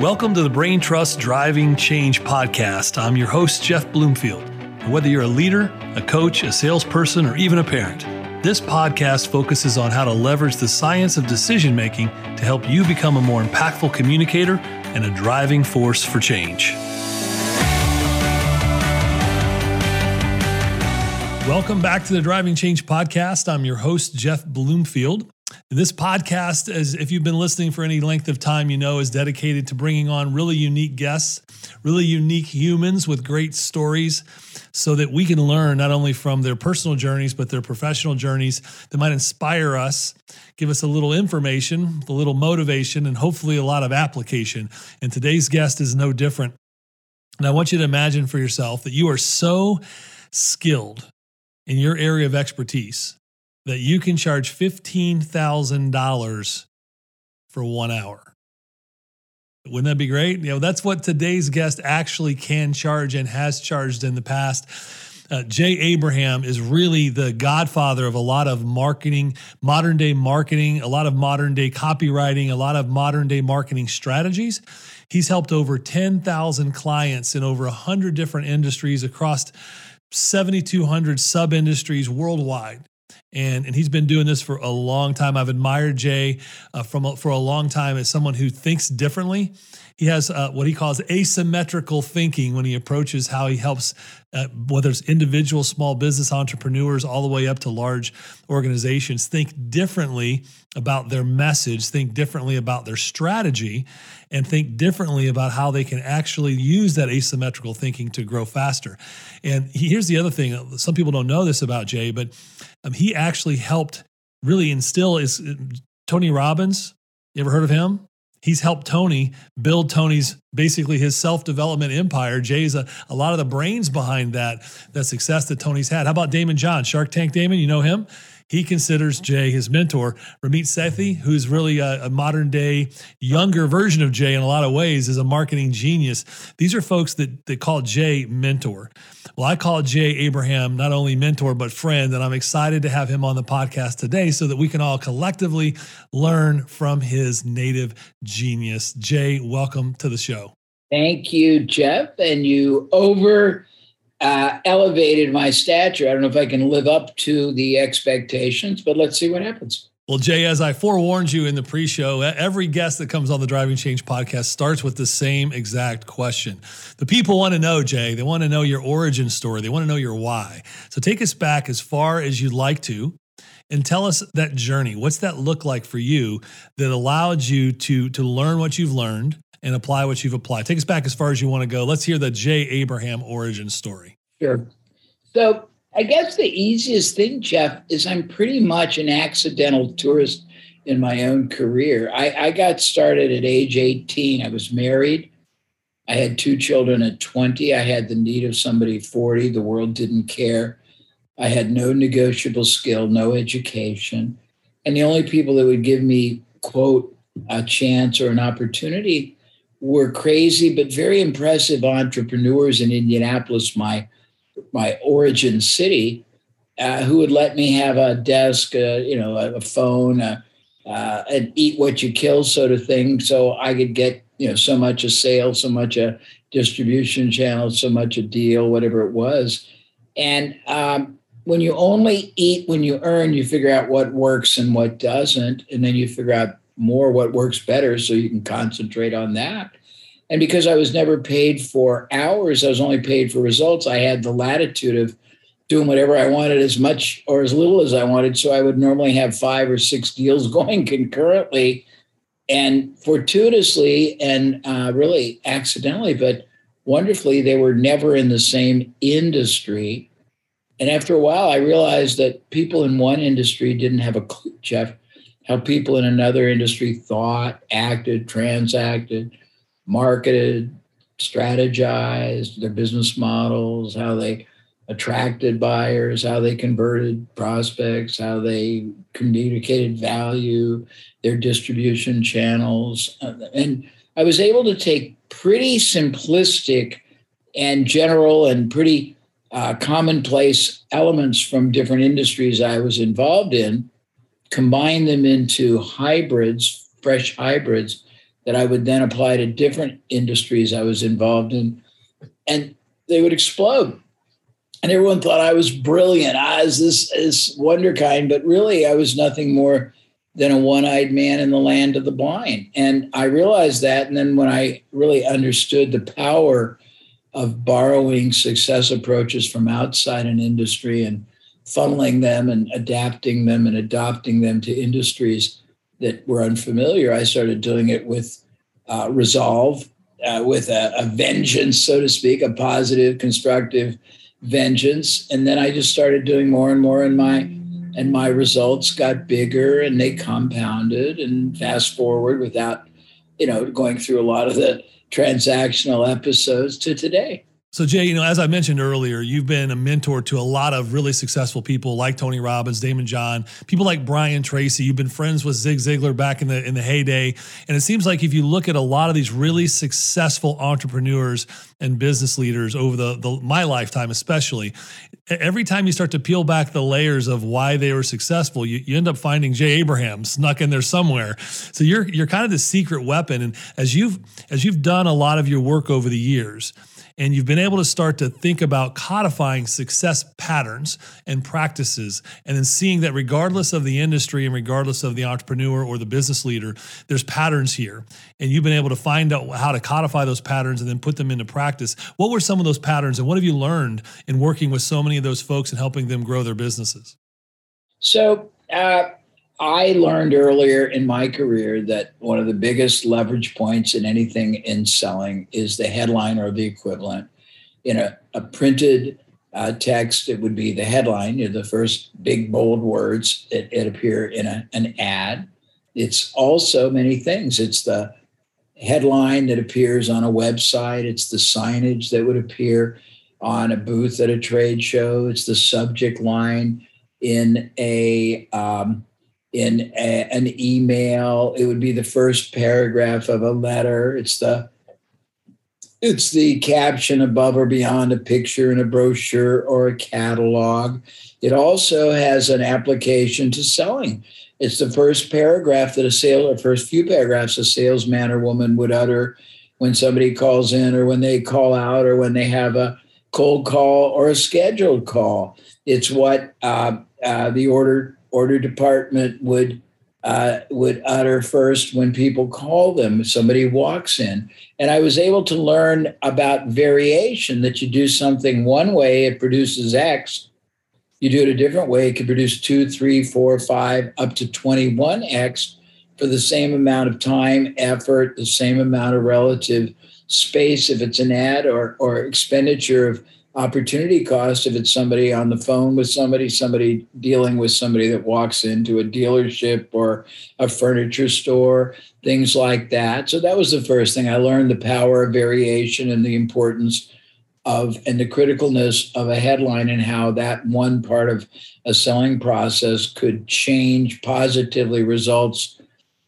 Welcome to the Brain Trust Driving Change podcast. I'm your host, Jeff Bloomfield. And whether you're a leader, a coach, a salesperson, or even a parent, this podcast focuses on how to leverage the science of decision making to help you become a more impactful communicator and a driving force for change. Welcome back to the Driving Change podcast. I'm your host, Jeff Bloomfield. This podcast, as if you've been listening for any length of time, you know, is dedicated to bringing on really unique guests, really unique humans with great stories, so that we can learn not only from their personal journeys, but their professional journeys that might inspire us, give us a little information, a little motivation, and hopefully a lot of application. And today's guest is no different. And I want you to imagine for yourself that you are so skilled in your area of expertise that you can charge $15,000 for one hour. Wouldn't that be great? You know, that's what today's guest actually can charge and has charged in the past. Uh, Jay Abraham is really the godfather of a lot of marketing, modern day marketing, a lot of modern day copywriting, a lot of modern day marketing strategies. He's helped over 10,000 clients in over 100 different industries across 7,200 sub industries worldwide and and he's been doing this for a long time. I've admired Jay uh, from a, for a long time as someone who thinks differently. He has uh, what he calls asymmetrical thinking when he approaches how he helps, uh, whether it's individual small business entrepreneurs all the way up to large organizations, think differently about their message, think differently about their strategy, and think differently about how they can actually use that asymmetrical thinking to grow faster. And here's the other thing: some people don't know this about Jay, but um, he actually helped really instill is uh, Tony Robbins. You ever heard of him? He's helped Tony build Tony's basically his self-development empire. Jay's a, a lot of the brains behind that that success that Tony's had. How about Daymond John, Shark Tank Daymond? You know him? He considers Jay his mentor. Ramit Sethi, who's really a, a, modern day, younger version of Jay in a lot of ways, is a marketing genius. These are folks that, that call Jay mentor. Well, I call Jay Abraham not only mentor, but friend. And I'm excited to have him on the podcast today so that we can all collectively learn from his native genius. Jay, welcome to the show. Thank you, Jeff. And you over uh, elevated my stature. I don't know if I can live up to the expectations, but let's see what happens. Well, Jay, as I forewarned you in the pre show, every guest that comes on the Driving Change podcast starts with the same exact question. The people want to know, Jay, they want to know your origin story, they want to know your why. So take us back as far as you'd like to and tell us that journey. What's that look like for you that allowed you to, to learn what you've learned, and apply what you've applied. Take us back as far as you want to go. Let's hear the Jay Abraham origin story. Sure. So I guess the easiest thing, Jeff, is I'm pretty much an accidental tourist in my own career. I, I got started at age 18. I was married. I had two children at 20. I had the need of somebody 40. The world didn't care. I had no negotiable skill, no education. And the only people that would give me, quote, a chance or an opportunity were crazy but very impressive entrepreneurs in Indianapolis, my my origin city, uh, who would let me have a desk, uh, you know, a, a phone, uh, uh eat what you kill sort of thing, so I could get you know so much a sale, so much a distribution channel, so much a deal, whatever it was, and um, when you only eat when you earn, you figure out what works and what doesn't, and then you figure out more what works better so you can concentrate on that. And because I was never paid for hours, I was only paid for results. I had the latitude of doing whatever I wanted as much or as little as I wanted. So I would normally have five or six deals going concurrently. And fortuitously and uh, really accidentally, but wonderfully, they were never in the same industry. And after a while, I realized that people in one industry didn't have a clue, Jeff, how people in another industry thought, acted, transacted, marketed, strategized, their business models, how they attracted buyers, how they converted prospects, how they communicated value, their distribution channels. And I was able to take pretty simplistic and general and pretty uh, commonplace elements from different industries I was involved in, combine them into hybrids, fresh hybrids that I would then apply to different industries I was involved in, and they would explode. And everyone thought I was brilliant. Ah, I was this is wonderkind, but really I was nothing more than a one-eyed man in the land of the blind. And I realized that. And then when I really understood the power of borrowing success approaches from outside an industry and funneling them and adapting them and adopting them to industries that were unfamiliar, I started doing it with uh, resolve, uh, with a, a, vengeance, so to speak, a positive, constructive vengeance. And then I just started doing more and more, and my and my results got bigger and they compounded. And fast forward without, you know, going through a lot of the transactional episodes to today. So, Jay, you know, as I mentioned earlier, you've been a mentor to a lot of really successful people like Tony Robbins, Daymond John, people like Brian Tracy. You've been friends with Zig Ziglar back in the in the heyday, and it seems like if you look at a lot of these really successful entrepreneurs and business leaders over the, the my lifetime, especially, every time you start to peel back the layers of why they were successful, you, you end up finding Jay Abraham snuck in there somewhere. So you're you're kind of the secret weapon, and as you've as you've done a lot of your work over the years and you've been able to start to think about codifying success patterns and practices and then seeing that regardless of the industry and regardless of the entrepreneur or the business leader there's patterns here. And you've been able to find out how to codify those patterns and then put them into practice. What were some of those patterns and what have you learned in working with so many of those folks and helping them grow their businesses? So uh, I learned earlier in my career that one of the biggest leverage points in anything in selling is the headline or the equivalent. In a, a printed uh, text, it would be the headline, you know, the first big bold words that, appear in a, an ad. It's also many things. It's the headline that appears on a website, it's the signage that would appear on a booth at a trade show, it's the subject line in a um, in a, an email. It would be the first paragraph of a letter. It's the it's the caption above or beyond a picture in a brochure or a catalog. It also has an application to selling. It's the first paragraph that a sale or first few paragraphs a salesman or woman would utter when somebody calls in or when they call out or when they have a cold call or a scheduled call. It's what uh, uh, the order order department would uh, would utter first when people call them. Somebody walks in, and I was able to learn about variation. That you do something one way, it produces X. You do it a different way, it can produce two, three, four, five, up to twenty-one X for the same amount of time, effort, the same amount of relative space if it's an ad or or expenditure of opportunity cost if it's somebody on the phone with somebody, somebody dealing with somebody that walks into a dealership or a furniture store, things like that. So that was the first thing I learned the power of variation and the importance of and the criticalness of a headline and how that one part of a selling process could change positively results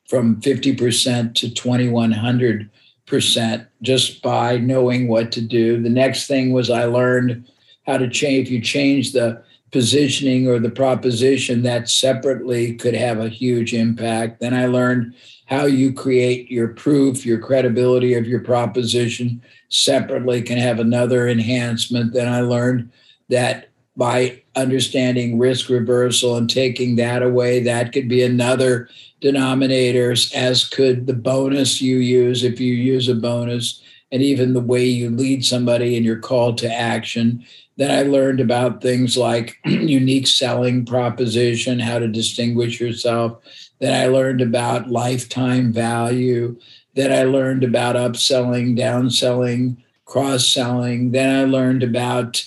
from 50% to 2100 percent just by knowing what to do. The next thing was I learned how to change. If you change the positioning or the proposition, that separately could have a huge impact. Then I learned how you create your proof, your credibility of your proposition separately can have another enhancement. Then I learned that by understanding risk reversal and taking that away, that could be another denominators, as could the bonus you use if you use a bonus, and even the way you lead somebody in your call to action. Then I learned about things like unique selling proposition, how to distinguish yourself. Then I learned about lifetime value. Then I learned about upselling, downselling, cross selling. Then I learned about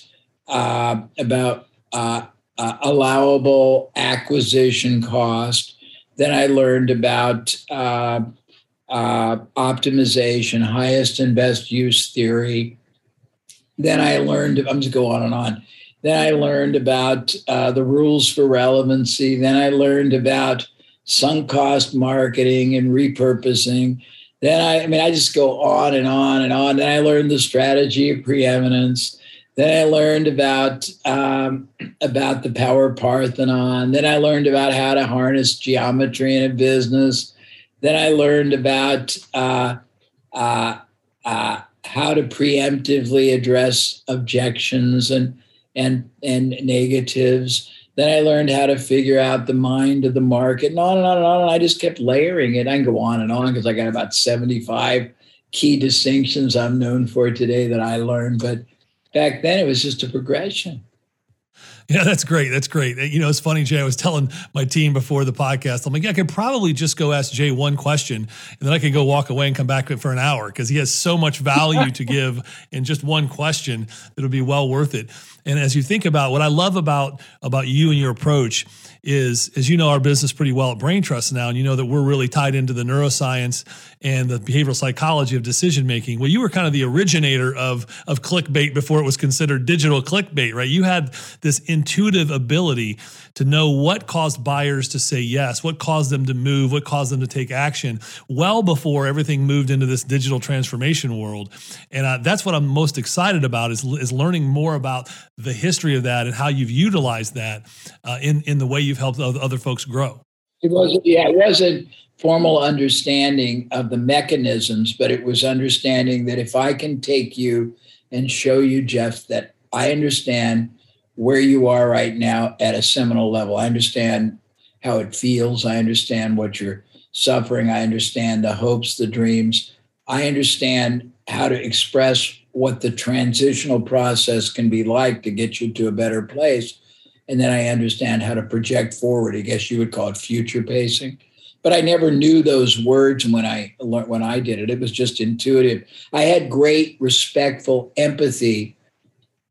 uh, about uh, uh, allowable acquisition cost. Then I learned about uh, uh, optimization, highest and best use theory. Then I learned, I'm just go on and on. Then I learned about uh, the rules for relevancy. Then I learned about sunk cost marketing and repurposing. Then I, I mean, I just go on and on and on. Then I learned the strategy of preeminence. Then I learned about um, about the power Parthenon. Then I learned about how to harness geometry in a business. Then I learned about uh, uh, uh, how to preemptively address objections and and and negatives. Then I learned how to figure out the mind of the market, and on and on and on. And I just kept layering it. I can go on and on because I got about 75 key distinctions I'm known for today that I learned. But back then it was just a progression. Yeah, that's great. That's great. You know, it's funny, Jay. I was telling my team before the podcast, I'm like, yeah, I could probably just go ask Jay one question and then I could go walk away and come back for an hour because he has so much value to give in just one question that would be well worth it. And as you think about what I love about about you and your approach is, as you know, our business pretty well at Brain Trust now, and you know that we're really tied into the neuroscience and the behavioral psychology of decision making. Well, you were kind of the originator of of clickbait before it was considered digital clickbait, right? You had this intuitive ability to know what caused buyers to say yes, what caused them to move, what caused them to take action, well before everything moved into this digital transformation world. And uh, that's what I'm most excited about is is learning more about the history of that and how you've utilized that uh, in in the way you've helped other folks grow. It wasn't, yeah, it wasn't formal understanding of the mechanisms, but it was understanding that if I can take you and show you, Jeff, that I understand where you are right now at a seminal level. I understand how it feels. I understand what you're suffering. I understand the hopes, the dreams. I understand how to express what the transitional process can be like to get you to a better place. And then I understand how to project forward. I guess you would call it future pacing. But I never knew those words when I when I did it. It was just intuitive. I had great respectful empathy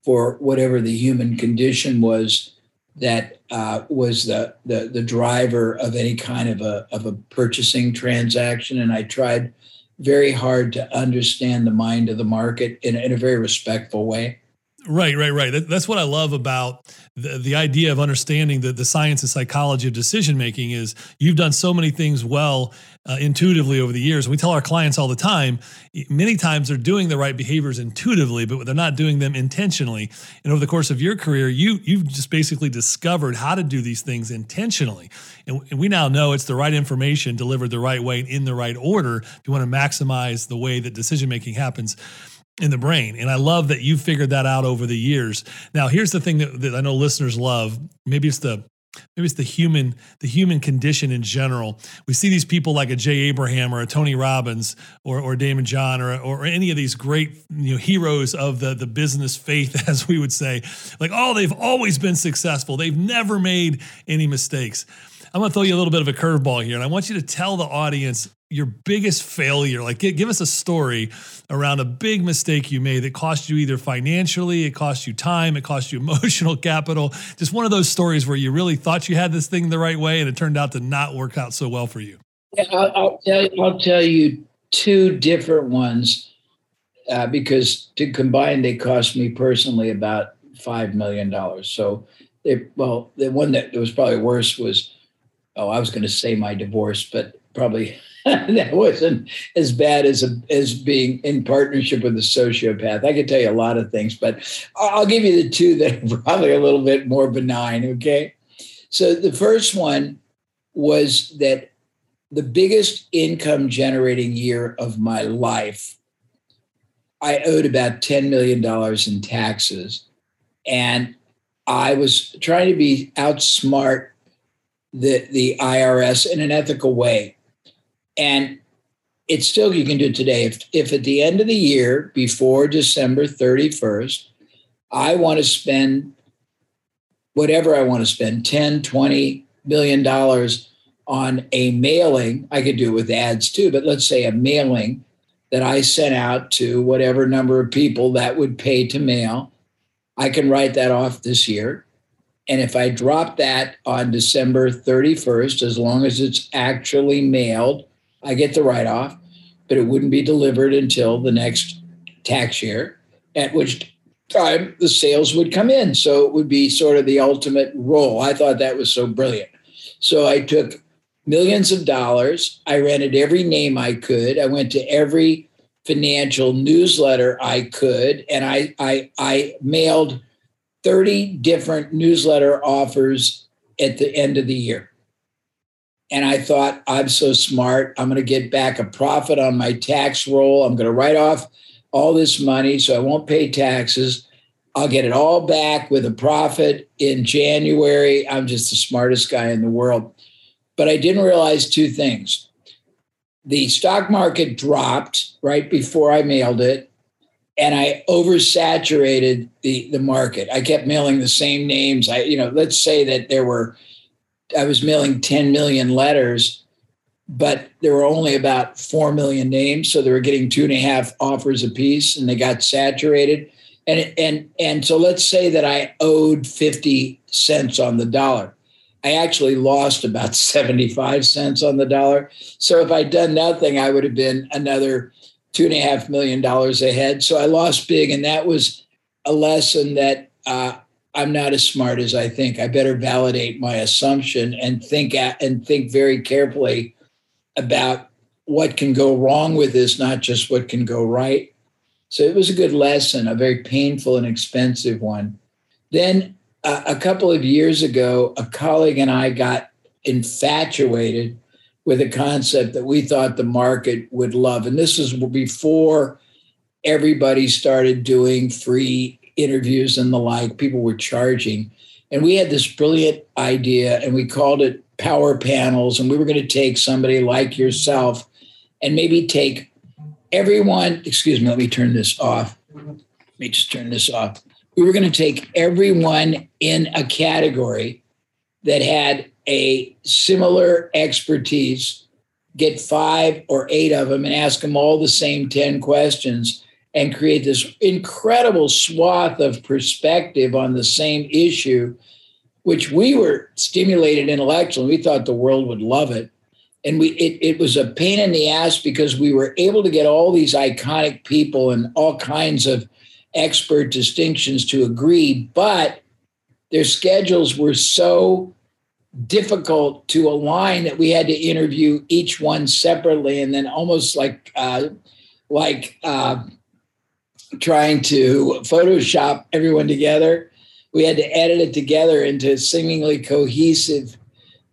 for whatever the human condition was that uh, was the, the the driver of any kind of a of a purchasing transaction. And I tried very hard to understand the mind of the market in, in a very respectful way. Right, right, right. That, that's what I love about the, the idea of understanding the, the science and psychology of decision making is you've done so many things well uh, intuitively over the years. We tell our clients all the time, many times they're doing the right behaviors intuitively, but they're not doing them intentionally. And over the course of your career, you you've just basically discovered how to do these things intentionally. And, and we now know it's the right information delivered the right way in the right order if you want to maximize the way that decision making happens in the brain. And I love that you figured that out over the years. Now, here's the thing that, that I know listeners love. Maybe it's the maybe it's the human the human condition in general we see these people like a jay abraham or a tony robbins or, or daymond John or, or any of these great you know heroes of the, the business faith as we would say like oh they've always been successful they've never made any mistakes i'm going to throw you a little bit of a curveball here and i want you to tell the audience your biggest failure? Like, give, give us a story around a big mistake you made that cost you either financially, it cost you time, it cost you emotional capital. Just one of those stories where you really thought you had this thing the right way and it turned out to not work out so well for you. Yeah, I'll, I'll tell, you, I'll tell you two different ones uh, because to combine, they cost me personally about $5 million. So, well, the one that was probably worse was, oh, I was going to say my divorce, but probably that wasn't as bad as a, as being in partnership with a sociopath. I could tell you a lot of things, but I'll give you the two that are probably a little bit more benign. Okay, so the first one was that the biggest income generating year of my life, I owed about ten million dollars in taxes, and I was trying to be outsmart the the IRS in an ethical way and it's still, you can do today. If, if at the end of the year, before December 31st, I want to spend whatever I want to spend 10, 20 million dollars on a mailing, I could do it with ads too, but let's say a mailing that I sent out to whatever number of people that would pay to mail. I can write that off this year. And if I drop that on December 31st, as long as it's actually mailed, I get the write off, but it wouldn't be delivered until the next tax year, at which time the sales would come in. So it would be sort of the ultimate roll. I thought that was so brilliant. So I took millions of dollars. I rented every name I could. I went to every financial newsletter I could, and I I, I mailed 30 different newsletter offers at the end of the year and I thought, I'm so smart. I'm going to get back a profit on my tax roll. I'm going to write off all this money so I won't pay taxes. I'll get it all back with a profit in January. I'm just the smartest guy in the world. But I didn't realize two things. The stock market dropped right before I mailed it, and I oversaturated the, the market. I kept mailing the same names. I, you know, let's say that there were I was mailing 10 million letters, but there were only about 4 million names. So they were getting two and a half offers a piece and they got saturated. And, and, and so let's say that I owed 50 cents on the dollar. I actually lost about 75 cents on the dollar. So if I'd done nothing, I would have been another two and a half million dollars ahead. So I lost big. And that was a lesson that uh, I'm not as smart as I think. I better validate my assumption and think at, and think very carefully about what can go wrong with this, not just what can go right. So it was a good lesson, a very painful and expensive one. Then uh, a couple of years ago, a colleague and I got infatuated with a concept that we thought the market would love. And this is before everybody started doing free interviews and the like, people were charging. And we had this brilliant idea and we called it power panels. And we were going to take somebody like yourself and maybe take everyone, excuse me, let me turn this off. Let me just turn this off. We were going to take everyone in a category that had a similar expertise, get five or eight of them and ask them all the same 10 questions and create this incredible swath of perspective on the same issue, which we were stimulated intellectually. We thought the world would love it. And we it, it was a pain in the ass because we were able to get all these iconic people and all kinds of expert distinctions to agree, but their schedules were so difficult to align that we had to interview each one separately and then almost like uh, like uh, trying to Photoshop everyone together. We had to edit it together into a seemingly cohesive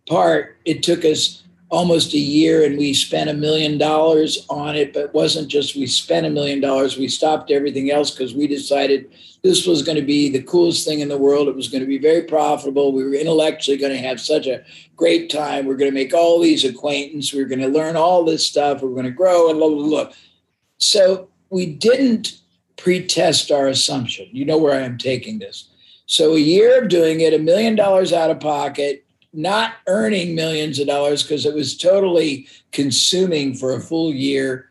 part. It took us almost a year and we spent a million dollars on it, but it wasn't just we spent a million dollars, we stopped everything else because we decided this was going to be the coolest thing in the world. It was going to be very profitable. We were intellectually going to have such a great time. We are going to make all these acquaintances. We are going to learn all this stuff. We we're going to grow and blah, blah, blah. So we didn't pre-test our assumption. You know where I am taking this. So a year of doing it, a million dollars out of pocket, not earning millions of dollars because it was totally consuming for a full year.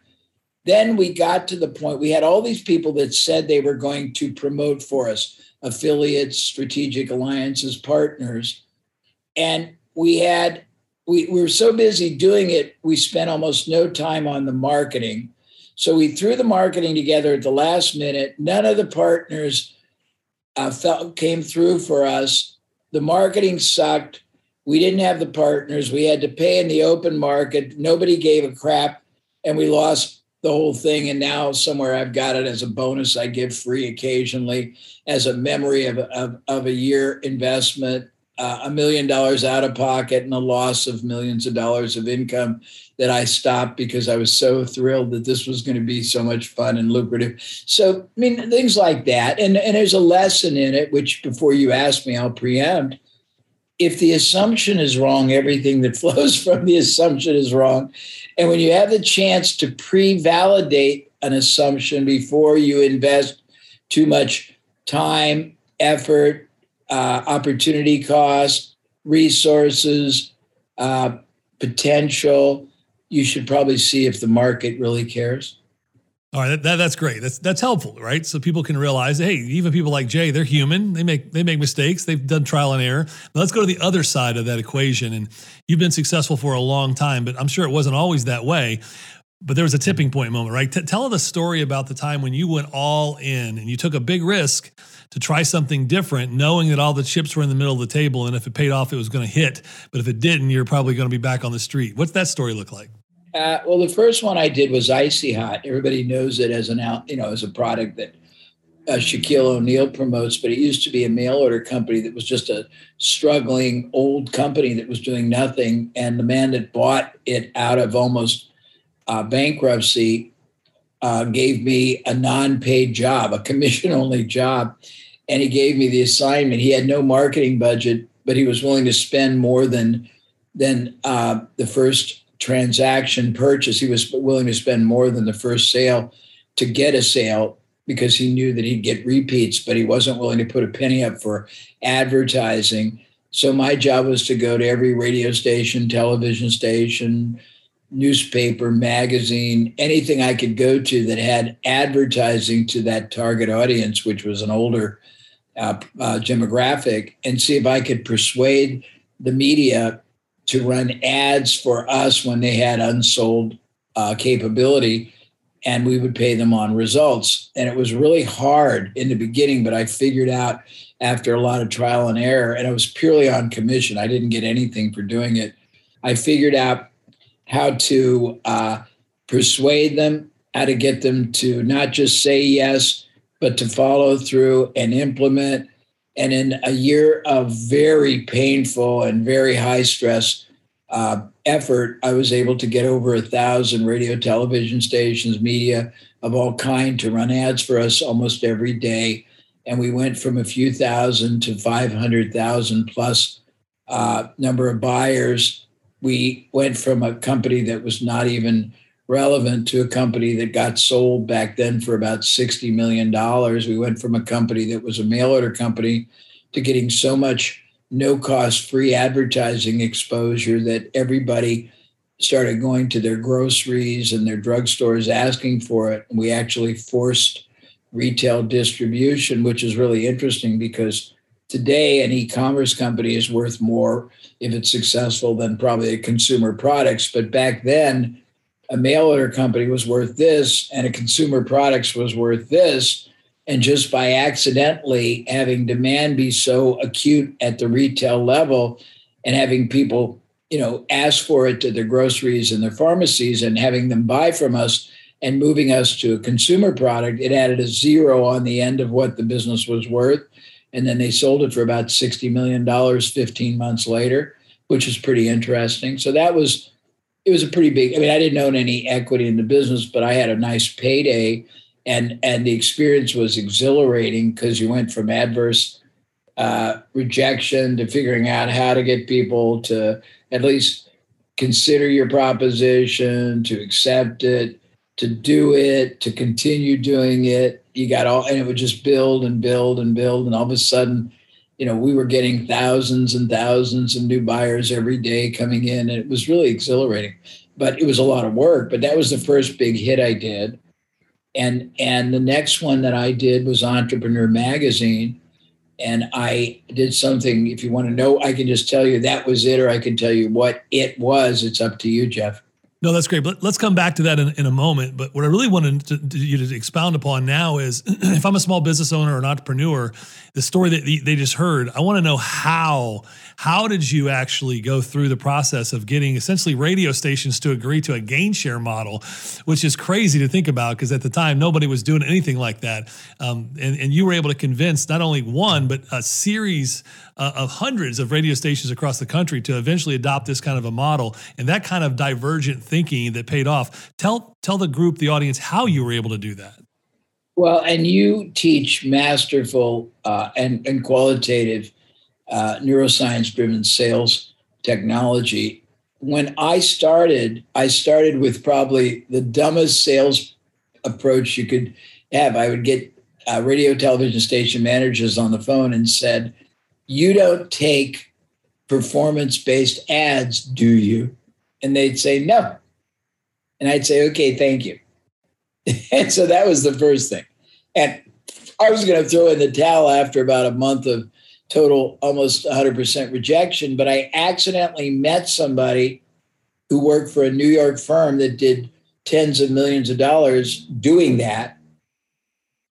Then we got to the point we had all these people that said they were going to promote for us affiliates, strategic alliances, partners. And we had we, we were so busy doing it, we spent almost no time on the marketing. So we threw the marketing together at the last minute. None of the partners uh, felt, came through for us. The marketing sucked. We didn't have the partners. We had to pay in the open market. Nobody gave a crap, and we lost the whole thing. And now somewhere I've got it as a bonus. I give free occasionally as a memory of, of, of a year investment uh, a million dollars out of pocket and a loss of millions of dollars of income that I stopped because I was so thrilled that this was going to be so much fun and lucrative. So, I mean, things like that. And, and there's a lesson in it, which before you ask me, I'll preempt. If the assumption is wrong, everything that flows from the assumption is wrong. And when you have the chance to pre validate an assumption before you invest too much time, effort, uh, opportunity cost, resources, uh, potential. You should probably see if the market really cares. All right, that, that's great. That's that's helpful, right? So people can realize, hey, even people like Jay, they're human. They make they make mistakes. They've done trial and error. Let's go to the other side of that equation. And you've been successful for a long time, but I'm sure it wasn't always that way. But there was a tipping point moment, right? T- tell the story about the time when you went all in and you took a big risk to try something different, knowing that all the chips were in the middle of the table, and if it paid off, it was going to hit. But if it didn't, you're probably going to be back on the street. What's that story look like? Uh, well, the first one I did was icy hot. Everybody knows it as an out, you know, as a product that uh, Shaquille O'Neal promotes, but it used to be a mail order company that was just a struggling old company that was doing nothing. And the man that bought it out of almost uh, bankruptcy uh, gave me a non paid job, a commission only job. And he gave me the assignment. He had no marketing budget, but he was willing to spend more than than uh, the first transaction purchase. He was willing to spend more than the first sale to get a sale because he knew that he'd get repeats, but he wasn't willing to put a penny up for advertising. So my job was to go to every radio station, television station, newspaper, magazine, anything I could go to that had advertising to that target audience, which was an older uh, uh, demographic, and see if I could persuade the media to run ads for us when they had unsold uh, capability and we would pay them on results. And it was really hard in the beginning, but I figured out after a lot of trial and error, and it was purely on commission. I didn't get anything for doing it. I figured out how to uh, persuade them, how to get them to not just say yes, but to follow through and implement. And in a year of very painful and very high stress uh, effort, I was able to get over a thousand radio, television stations, media of all kind to run ads for us almost every day. And we went from a few thousand to 500,000 plus uh, number of buyers. We went from a company that was not even relevant to a company that got sold back then for about $60 million. We went from a company that was a mail order company to getting so much no cost free advertising exposure that everybody started going to their groceries and their drugstores asking for it. And we actually forced retail distribution, which is really interesting because today an e-commerce company is worth more if it's successful than probably a consumer products. But back then, a mail order company was worth this and a consumer products was worth this. And just by accidentally having demand be so acute at the retail level and having people you know ask for it to their groceries and their pharmacies and having them buy from us and moving us to a consumer product it added a zero on the end of what the business was worth. And then they sold it for about $60 million 15 months later which is pretty interesting. So that was it was a pretty big i mean i didn't own any equity in the business but i had a nice payday and and the experience was exhilarating because you went from adverse uh, rejection to figuring out how to get people to at least consider your proposition, to accept it, to do it, to continue doing it. You got all, and it would just build and build and build, and all of a sudden, you know, we were getting thousands and thousands of new buyers every day coming in, and it was really exhilarating. But it was a lot of work. But that was the first big hit I did and and the next one that I did was Entrepreneur Magazine, and I did something. If you want to know, I can just tell you that was it, or I can tell you what it was. It's up to you, Jeff. No, that's great. But let's come back to that in, in a moment. But what I really wanted to, to, you to expound upon now is if I'm a small business owner or an entrepreneur, the story that they just heard, I want to know how how did you actually go through the process of getting essentially radio stations to agree to a gain share model, which is crazy to think about because at the time nobody was doing anything like that, um, and, and you were able to convince not only one but a series uh, of hundreds of radio stations across the country to eventually adopt this kind of a model and that kind of divergent thinking that paid off. Tell tell the group, the audience, how you were able to do that. Well, and you teach masterful uh, and, and qualitative uh, neuroscience driven sales technology. When I started, I started with probably the dumbest sales approach you could have. I would get uh, radio television station managers on the phone and said, You don't take performance based ads, do you? And they'd say, No. And I'd say, Okay, thank you. and so that was the first thing. And I was going to throw in the towel after about a month of total almost 100% rejection. But I accidentally met somebody who worked for a New York firm that did tens of millions of dollars doing that.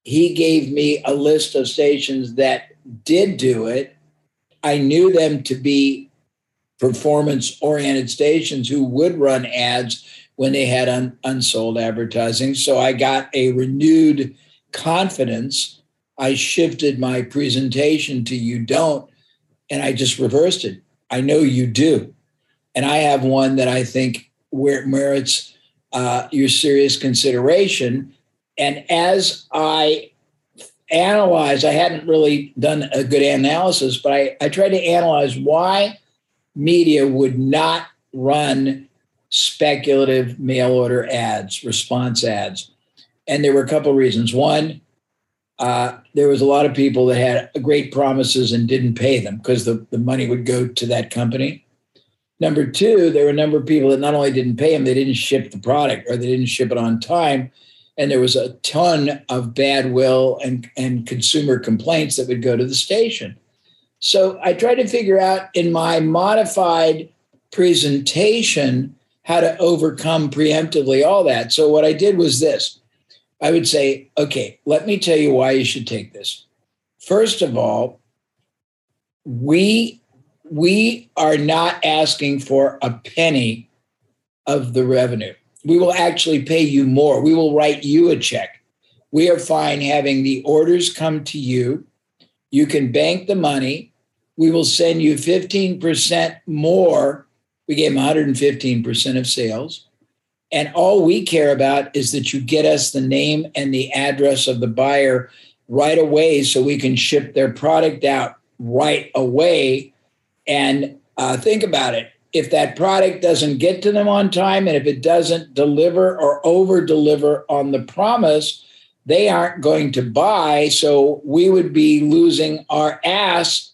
He gave me a list of stations that did do it. I knew them to be performance oriented stations who would run ads when they had un- unsold advertising. So I got a renewed confidence I shifted my presentation to you don't, and I just reversed it. I know you do. And I have one that I think where it merits uh, your serious consideration. And as I analyze, I hadn't really done a good analysis, but I, I tried to analyze why media would not run speculative mail order ads, response ads. And there were a couple of reasons. One, uh, there was a lot of people that had great promises and didn't pay them because the, the money would go to that company. Number two, there were a number of people that not only didn't pay them, they didn't ship the product or they didn't ship it on time. And there was a ton of bad will and, and consumer complaints that would go to the station. So I tried to figure out in my modified presentation how to overcome preemptively all that. So what I did was this I would say, okay, let me tell you why you should take this. First of all, we we are not asking for a penny of the revenue. We will actually pay you more. We will write you a check. We are fine having the orders come to you. You can bank the money. We will send you 15% more. We gave them 115% of sales. And all we care about is that you get us the name and the address of the buyer right away so we can ship their product out right away. And uh, think about it if that product doesn't get to them on time and if it doesn't deliver or over deliver on the promise, they aren't going to buy. So we would be losing our ass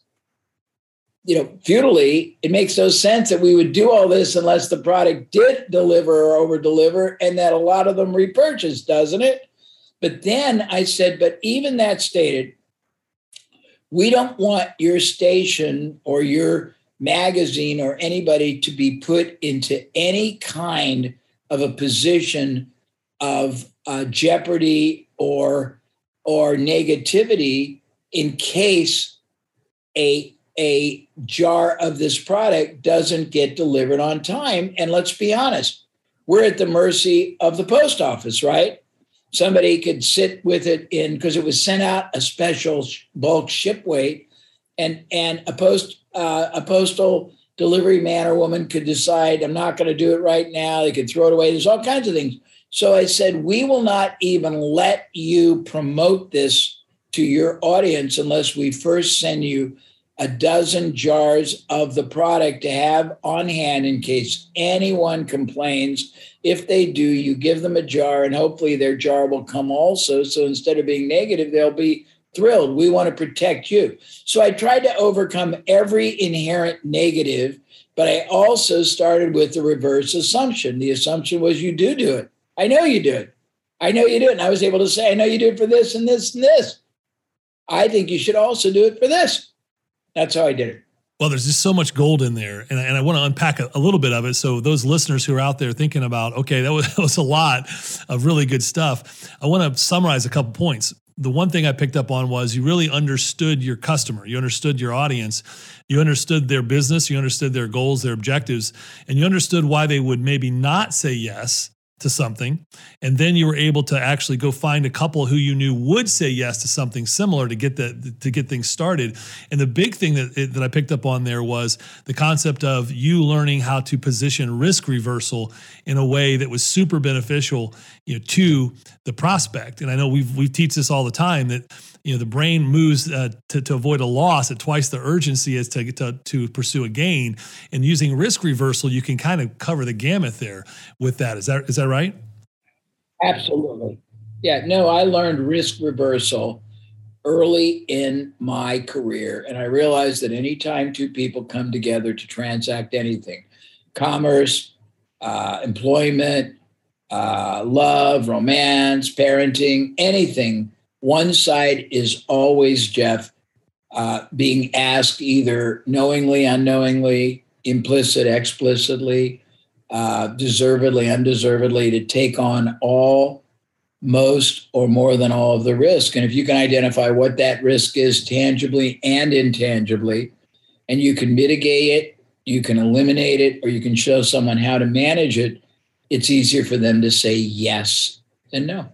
you know, futilely, it makes no sense that we would do all this unless the product did deliver or over deliver, and that a lot of them repurchase, doesn't it? But then I said, but even that stated, we don't want your station or your magazine or anybody to be put into any kind of a position of uh, jeopardy or or negativity in case a a jar of this product doesn't get delivered on time. And let's be honest, we're at the mercy of the post office, right? Somebody could sit with it in because it was sent out a special bulk ship weight, and and a post uh, a postal delivery man or woman could decide I'm not going to do it right now. They could throw it away. There's all kinds of things. So I said we will not even let you promote this to your audience unless we first send you a dozen jars of the product to have on hand in case anyone complains. If they do, you give them a jar and hopefully their jar will come also. So instead of being negative, they'll be thrilled. We want to protect you. So I tried to overcome every inherent negative, but I also started with the reverse assumption. The assumption was you do do it. I know you do it. I know you do it. And I was able to say, I know you do it for this and this and this. I think you should also do it for this. That's how I did it. Well, there's just so much gold in there, and, and I want to unpack a, a, little bit of it. So those listeners who are out there thinking about, okay, that was, that was a lot of really good stuff. I want to summarize a couple points. The one thing I picked up on was you really understood your customer, you understood your audience, you understood their business, you understood their goals, their objectives, and you understood why they would maybe not say yes to something and then you were able to actually go find a couple who you knew would say yes to something similar to get the to get things started. And the big thing that that I picked up on there was the concept of you learning how to position risk reversal in a way that was super beneficial you know to the prospect. And I know we've we teach this all the time that you know the brain moves uh, to, to avoid a loss at twice the urgency as to, to to pursue a gain. And using risk reversal you can kind of cover the gamut there with that. Is that is that right? Absolutely. Yeah no i learned risk reversal early in my career and i realized that anytime two people come together to transact anything commerce uh, employment uh, love romance parenting anything one side is always, Jeff, uh, being asked either knowingly, unknowingly, implicit, explicitly, uh, deservedly, undeservedly, to take on all, most, or more than all of the risk. And if you can identify what that risk is tangibly and intangibly, and you can mitigate it, you can eliminate it, or you can show someone how to manage it, it's easier for them to say yes than no.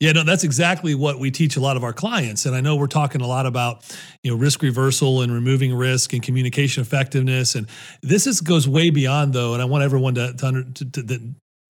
Yeah, no, that's exactly what we teach a lot of our clients. And I know we're talking a lot about, you know, risk reversal and removing risk and communication effectiveness. And this is goes way beyond though. And I want everyone to, to, to, to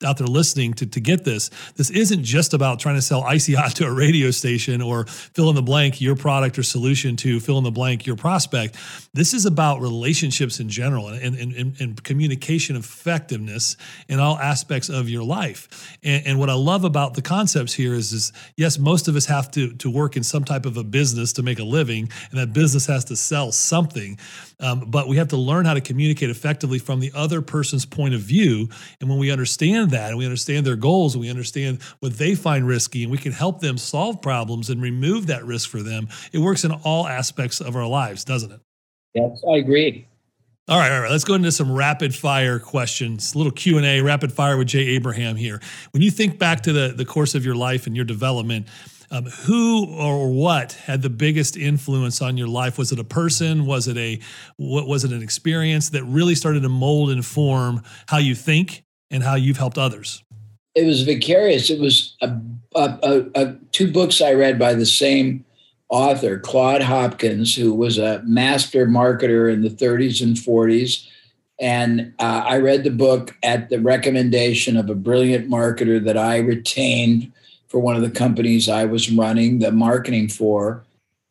out there listening to, to get this. This isn't just about trying to sell icy hot to a radio station or fill in the blank your product or solution to fill in the blank your prospect. This is about relationships in general and, and, and, and communication effectiveness in all aspects of your life. And, and, what I love about the concepts here is, is yes, most of us have to, to work in some type of a business to make a living, and that business has to sell something. Um, but we have to learn how to communicate effectively from the other person's point of view. And when we understand that and we understand their goals and we understand what they find risky and we can help them solve problems and remove that risk for them, it works in all aspects of our lives, doesn't it? Yes, I agree. All right, all right. Let's go into some rapid fire questions. A little Q and A, rapid fire with Jay Abraham here. When you think back to the the course of your life and your development, um, who or what had the biggest influence on your life? Was it a person? Was it a what was it an experience that really started to mold and form how you think and how you've helped others? It was vicarious. It was a, a, a, two books I read by the same author, Claude Hopkins, who was a master marketer in the 30s and 40s. And uh, I read the book at the recommendation of a brilliant marketer that I retained for one of the companies I was running the marketing for,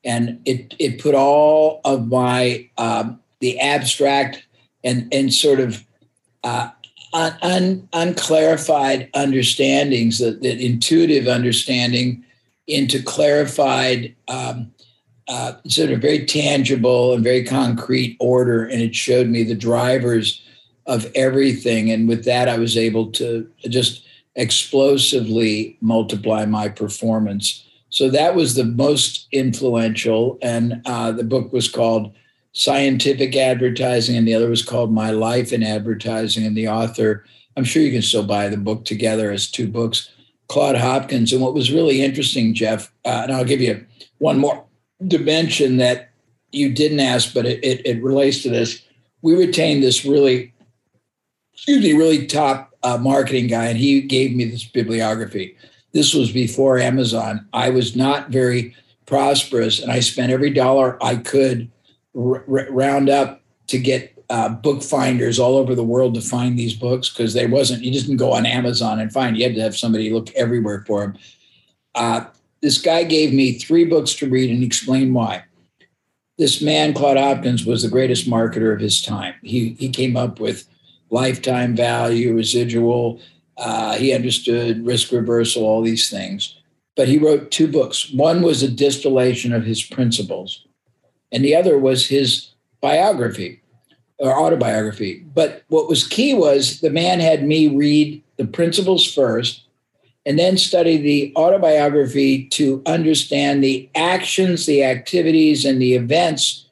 and it it put all of my um, the abstract and and sort of uh, un, un, unclarified understandings, that, that intuitive understanding, into clarified. Um, uh, sort of very tangible and very concrete order, and it showed me the drivers of everything. And with that, I was able to just explosively multiply my performance. So that was the most influential. And uh, the book was called Scientific Advertising, and the other was called My Life in Advertising. And the author, I'm sure you can still buy the book together as two books, Claude Hopkins. And what was really interesting, Jeff, uh, and I'll give you one more dimension that you didn't ask, but it, it, it relates to this. We retained this really, excuse me, really top uh, marketing guy, and he gave me this bibliography. This was before Amazon. I was not very prosperous, and I spent every dollar I could r- r- round up to get uh, book finders all over the world to find these books because they wasn't you just didn't go on Amazon and find. You had to have somebody look everywhere for them. Uh, this guy gave me three books to read and explain why. This man, Claude Hopkins, was the greatest marketer of his time. He he came up with lifetime value, residual. Uh, he understood risk reversal, all these things. But he wrote two books. One was a distillation of his principles, and the other was his biography or autobiography. But what was key was the man had me read the principles first and then study the autobiography to understand the actions, the activities, and the events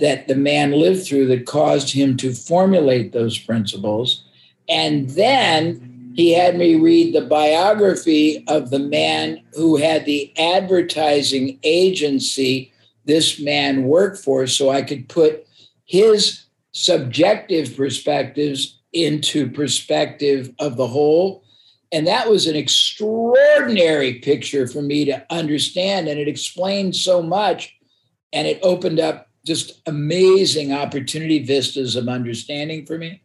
that the man lived through that caused him to formulate those principles. And then he had me read the biography of the man who had the advertising agency this man worked for so I could put his subjective perspectives into perspective of the whole. And that was an extraordinary picture for me to understand. And it explained so much and it opened up just amazing opportunity vistas of understanding for me.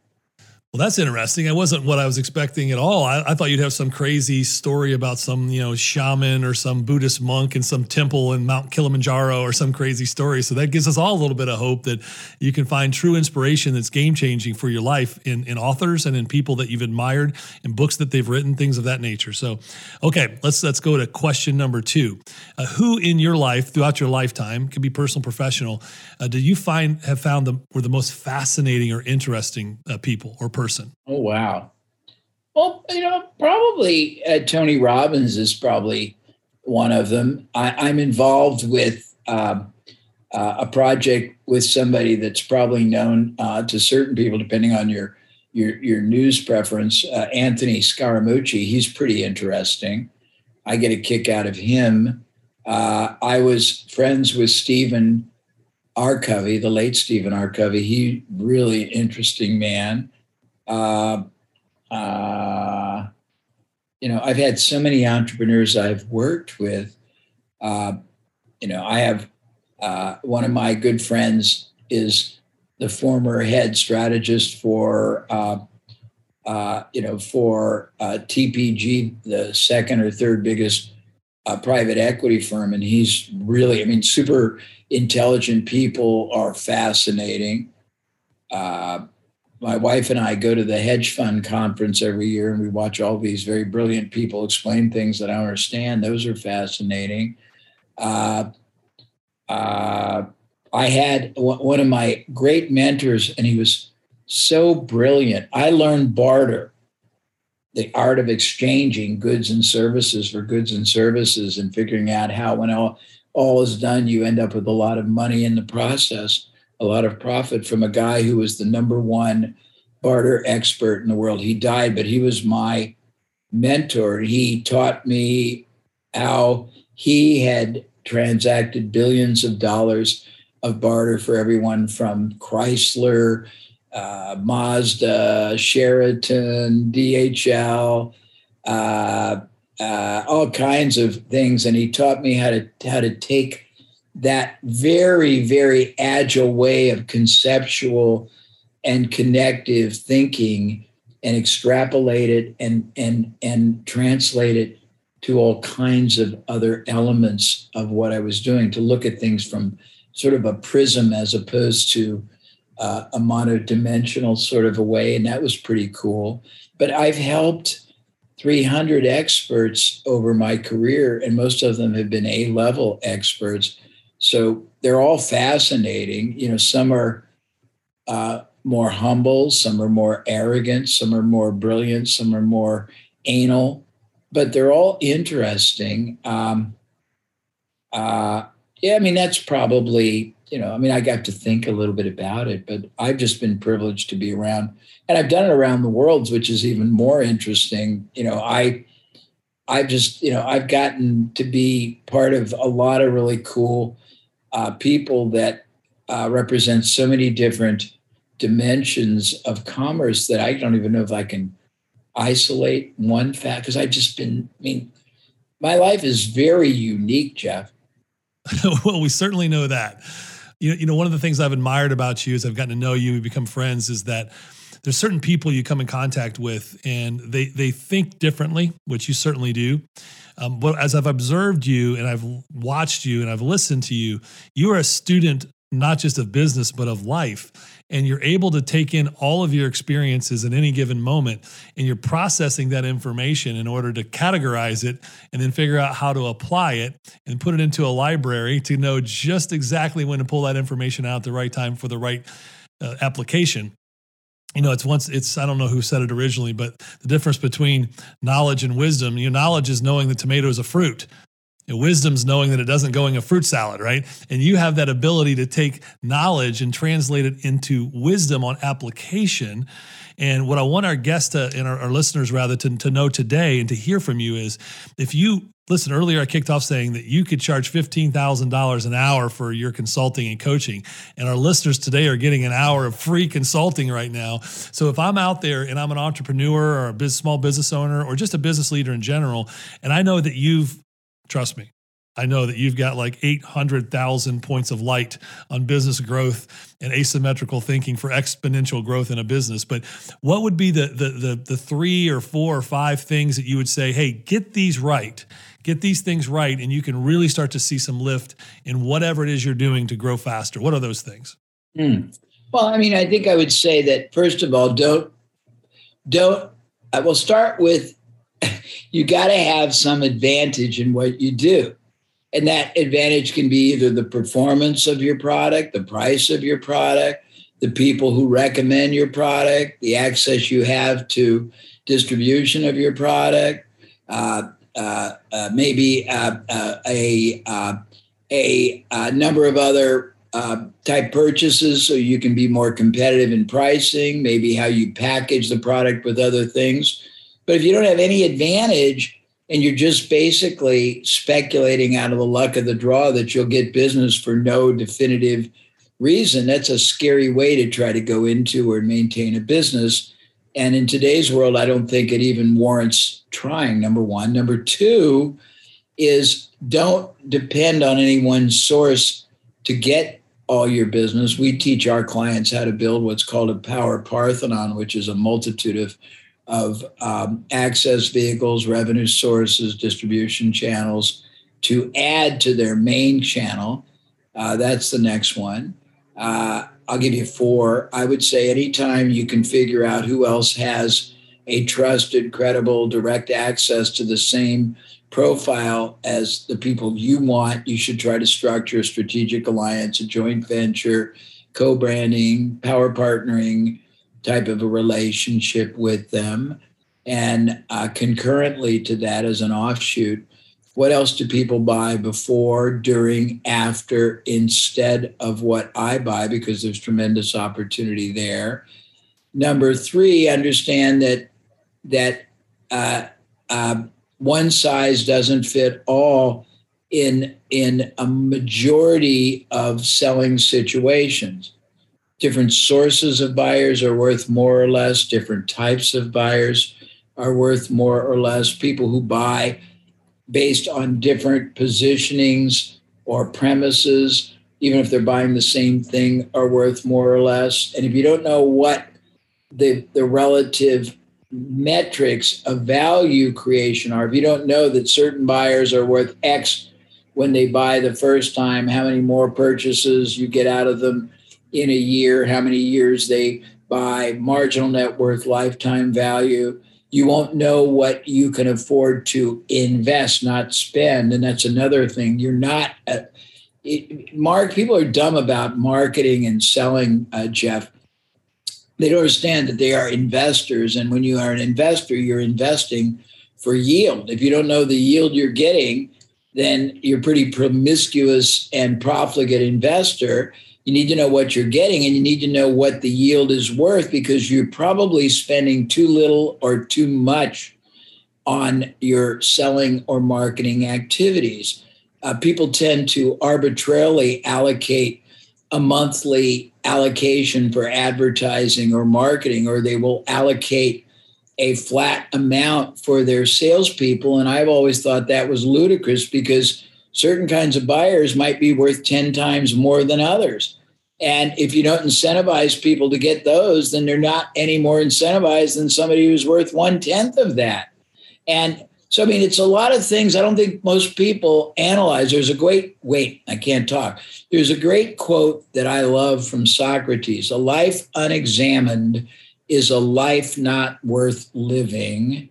Well, that's interesting. It wasn't what I was expecting at all. I, I, thought you'd have some crazy story about some, you know, shaman or some Buddhist monk in some temple in Mount Kilimanjaro or some crazy story. So that gives us all a little bit of hope that you can find true inspiration that's game changing for your life in, in authors and in people that you've admired in books that they've written, things of that nature. So, okay, let's let's go to question number two. Uh, who in your life, throughout your lifetime, could be personal, professional, uh, do you find have found them were the most fascinating or interesting uh, people or person? Person? Oh, wow. Well, you know, probably uh, Tony Robbins is probably one of them. I, am involved with um, uh, a project with somebody that's probably known uh, to certain people, depending on your your, your news preference. Uh, Anthony Scaramucci, he's pretty interesting. I get a kick out of him. Uh, I was friends with Stephen R. Covey, the late Stephen R. Covey. He really interesting man. Uh, uh, you know, I've had so many entrepreneurs I've worked with. Uh, you know, I have uh, one of my good friends is the former head strategist for, uh, uh, you know, for uh, TPG, the second or third biggest private equity firm, and he's really, I mean, super intelligent people are fascinating. Uh, my wife and I go to the hedge fund conference every year, and we watch all these very brilliant people explain things that I understand. Those are fascinating. Uh, uh, I had one of my great mentors, and he was so brilliant. I learned barter, the art of exchanging goods and services for goods and services, and figuring out how, when all, all is done, you end up with a lot of money in the process, a lot of profit from a guy who was the number one barter expert in the world. He died, but he was my mentor. He taught me how he had transacted billions of dollars of barter for everyone from Chrysler, uh, Mazda, Sheraton, DHL, uh, uh, all kinds of things, and he taught me how to how to take that very very agile way of conceptual and connective thinking and extrapolate it and and and translate it to all kinds of other elements of what I was doing to look at things from sort of a prism as opposed to uh, a monodimensional sort of a way. And that was pretty cool. But I've helped 300 experts over my career, and most of them have been A level experts. So they're all fascinating. You know, some are uh, more humble, some are more arrogant, some are more brilliant, some are more anal, but they're all interesting. Um, uh, yeah, I mean, that's probably, you know, I mean, I got to think a little bit about it, but I've just been privileged to be around and I've done it around the world, which is even more interesting. You know, I, I've just, you know, I've gotten to be part of a lot of really cool uh, people that uh, represent so many different dimensions of commerce that I don't even know if I can isolate one fact because I've just been, I mean, my life is very unique, Jeff. well, we certainly know that. You know, you know, one of the things I've admired about you as I've gotten to know you, we become friends, is that there's certain people you come in contact with and they they think differently, which you certainly do. Um, but as I've observed you and I've watched you and I've listened to you, you are a student not just of business but of life. And you're able to take in all of your experiences in any given moment and you're processing that information in order to categorize it and then figure out how to apply it and put it into a library to know just exactly when to pull that information out at the right time for the right uh, application you know it's once it's i don't know who said it originally but the difference between knowledge and wisdom you know knowledge is knowing the tomato is a fruit wisdom's knowing that it doesn't go in a fruit salad, right? And you have that ability to take knowledge and translate it into wisdom on application. And what I want our guests to, and our, our listeners rather to, to know today and to hear from you is if you listen earlier i kicked off saying that you could charge $15000 an hour for your consulting and coaching and our listeners today are getting an hour of free consulting right now so if i'm out there and i'm an entrepreneur or a small business owner or just a business leader in general and i know that you've Trust me. I know that you've got like 800,000 points of light on business growth and asymmetrical thinking for exponential growth in a business. But what would be the, the, the, the, three or four or five things that you would say, hey, get these right, get these things right, and you can really start to see some lift in whatever it is you're doing to grow faster? What are those things? Mm. Well, I mean, I think I would say that first of all, don't, don't, I will start with you got to have some advantage in what you do. And that advantage can be either the performance of your product, the price of your product, the people who recommend your product, the access you have to distribution of your product, uh, maybe uh, uh, a, uh, a, a, number of other type purchases so you can be more competitive in pricing, maybe how you package the product with other things. But if you don't have any advantage and you're just basically speculating out of the luck of the draw that you'll get business for no definitive reason, that's a scary way to try to go into or maintain a business. And in today's world, I don't think it even warrants trying, number one. Number two is don't depend on any one source to get all your business. We teach our clients how to build what's called a power parthenon, which is a multitude of of um, access vehicles, revenue sources, distribution channels to add to their main channel. Uh, that's the next one. Uh, I'll give you four. I would say anytime you can figure out who else has a trusted, credible, direct access to the same profile as the people you want, you should try to structure a strategic alliance, a joint venture, co branding, power partnering type of a relationship with them. And uh, concurrently to that, as an offshoot, what else do people buy before, during, after, instead of what I buy? Because there's tremendous opportunity there. Number three, understand that that uh, uh, one size doesn't fit all in in a majority of selling situations. Different sources of buyers are worth more or less. Different types of buyers are worth more or less. People who buy based on different positionings or premises, even if they're buying the same thing, are worth more or less. And if you don't know what the, the relative metrics of value creation are, if you don't know that certain buyers are worth X when they buy the first time, how many more purchases you get out of them in a year, how many years they buy, marginal net worth, lifetime value, you won't know what you can afford to invest, not spend. And that's another thing. You're not, uh, it, Mark, people are dumb about marketing and selling, uh, Jeff. They don't understand that they are investors. And when you are an investor, you're investing for yield. If you don't know the yield you're getting, then you're pretty promiscuous and profligate investor you need to know what you're getting and you need to know what the yield is worth because you're probably spending too little or too much on your selling or marketing activities. Uh, people tend to arbitrarily allocate a monthly allocation for advertising or marketing, or they will allocate a flat amount for their salespeople. And I've always thought that was ludicrous because certain kinds of buyers might be worth 10 times more than others. And if you don't incentivize people to get those, then they're not any more incentivized than somebody who's worth one tenth of that. And so, I mean, it's a lot of things I don't think most people analyze. There's a great, wait, I can't talk. There's a great quote that I love from Socrates A life unexamined is a life not worth living.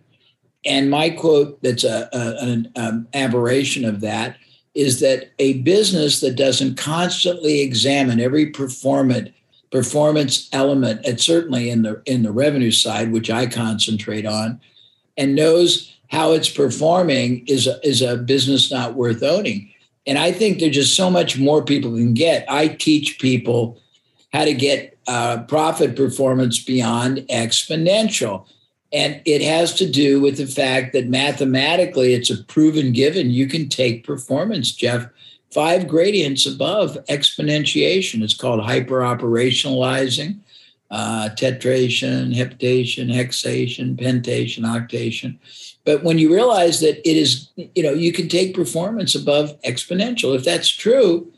And my quote, that's a, a an, an aberration of that, is that a business that doesn't constantly examine every performance performance element, and certainly in the in the revenue side, which I concentrate on, and knows how it's performing is a, is a business not worth owning. And I think there's just so much more people can get. I teach people how to get uh, profit performance beyond exponential. And it has to do with the fact that mathematically it's a proven given. You can take performance, Jeff, five gradients above exponentiation. It's called hyper operationalizing, uh, tetration, heptation, hexation, pentation, octation. But when you realize that it is, you know, you can take performance above exponential. If that's true,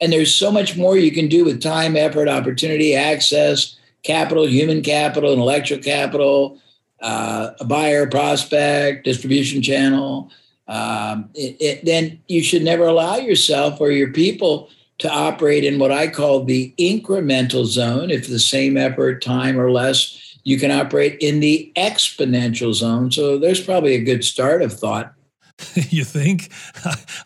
and there's so much more you can do with time, effort, opportunity, access, capital, human capital, intellectual capital, uh, a buyer, prospect, distribution channel, um, it, it, then you should never allow yourself or your people to operate in what I call the incremental zone. If the same effort, time, or less, you can operate in the exponential zone. So there's probably a good start of thought. you think?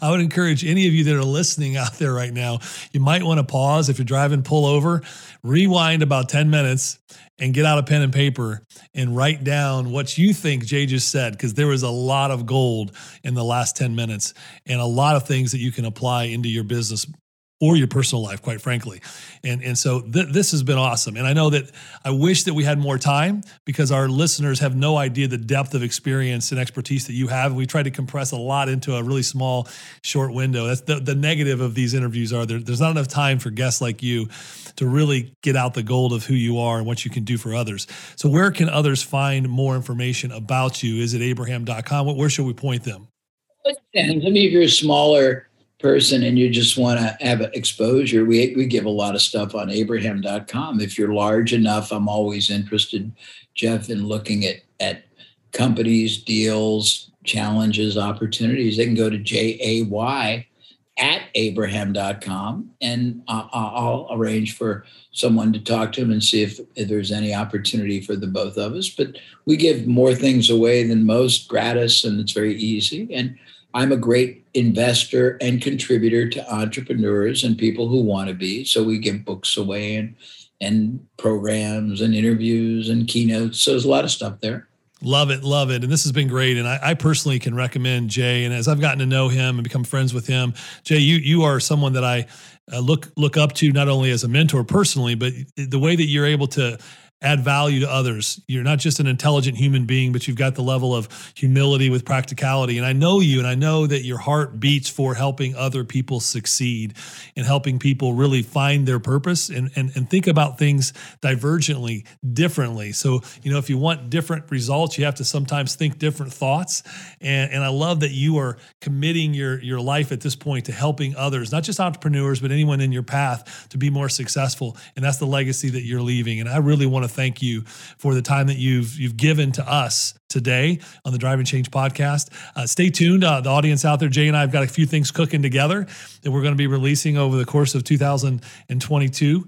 I would encourage any of you that are listening out there right now, you might want to pause if you're driving, pull over, rewind about 10 minutes and get out a pen and paper and write down what you think Jay just said, because there was a lot of gold in the last 10 minutes and a lot of things that you can apply into your business or your personal life, quite frankly. And and so th- this has been awesome. And I know that I wish that we had more time because our listeners have no idea the depth of experience and expertise that you have. We tried to compress a lot into a really small, short window. That's the, the negative of these interviews are there, there's not enough time for guests like you to really get out the gold of who you are and what you can do for others. So where can others find more information about you? Is it abraham.com? Where should we point them? Let me if you're a smaller person and you just want to have exposure, we, we give a lot of stuff on abraham.com. If you're large enough, I'm always interested, Jeff, in looking at, at companies, deals, challenges, opportunities. They can go to JAY at abraham.com and I'll arrange for someone to talk to him and see if, if, there's any opportunity for the both of us. But we give more things away than most gratis and it's very easy. And I'm a great investor and contributor to entrepreneurs and people who want to be. So we give books away and and programs and interviews and keynotes. So there's a lot of stuff there. Love it, love it. And this has been great. And I, I, personally can recommend Jay. And as I've gotten to know him and become friends with him, Jay, you you are someone that I uh, look look up to not only as a mentor personally, but the way that you're able to add value to others. You're not just an intelligent human being, but you've got the level of humility with practicality. And I know you, and I know that your heart beats for helping other people succeed and helping people really find their purpose and, and, and think about things divergently, differently. So, you know, if you want different results, you have to sometimes think different thoughts. And, and I love that you are committing your, your life at this point to helping others, not just entrepreneurs, but anyone in your path to be more successful. And that's the legacy that you're leaving. And I really want to thank you for the time that you've you've given to us today on the Driving Change podcast. Uh, stay tuned, uh, the audience out there. Jay and I have got a few things cooking together that we're going to be releasing over the course of 2022.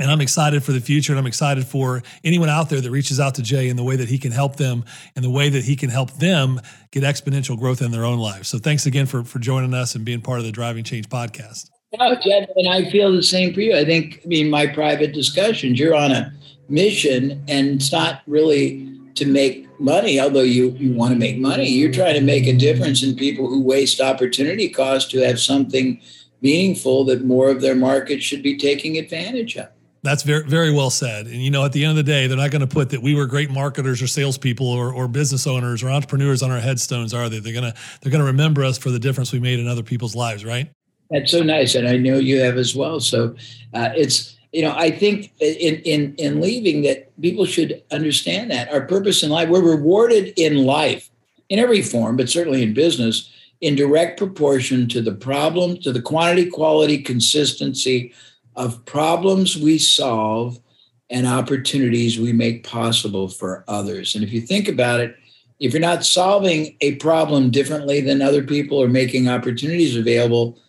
And I'm excited for the future, and I'm excited for anyone out there that reaches out to Jay in the way that he can help them and the way that he can help them get exponential growth in their own lives. So thanks again for, for joining us and being part of the Driving Change podcast. No, Jed, and I feel the same for you. I think, I mean, my private discussions, you're on a mission and it's not really to make money although you, you want to make money you're trying to make a difference in people who waste opportunity cost to have something meaningful that more of their market should be taking advantage of that's very very well said. And you know, at the end of the day, they're not going to put that we were great marketers or salespeople or, or business owners or entrepreneurs on our headstones, are they? They're gonna they're gonna remember us for the difference we made in other people's lives, right? That's so nice, and I know you have as well. So uh, it's you know, I think in in in leaving that people should understand that our purpose in life, we're rewarded in life in every form, but certainly in business, in direct proportion to the problem, to the quantity, quality, consistency of problems we solve and opportunities we make possible for others. And if you think about it, if you're not solving a problem differently than other people or making opportunities available,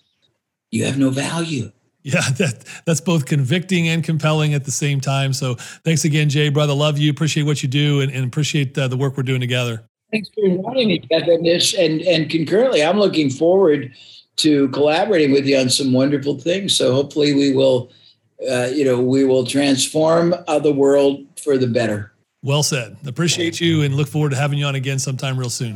you have no value. Yeah, that that's both convicting and compelling at the same time. So thanks again, Jay, brother. Love you. Appreciate what you do and, and appreciate uh, the work we're doing together. Thanks for inviting me, Kevin. And and concurrently, I'm looking forward to collaborating with you on some wonderful things. So hopefully, we will, uh, you know, we will transform uh, the world for the better. Well said. Appreciate you and look forward to having you on again sometime real soon.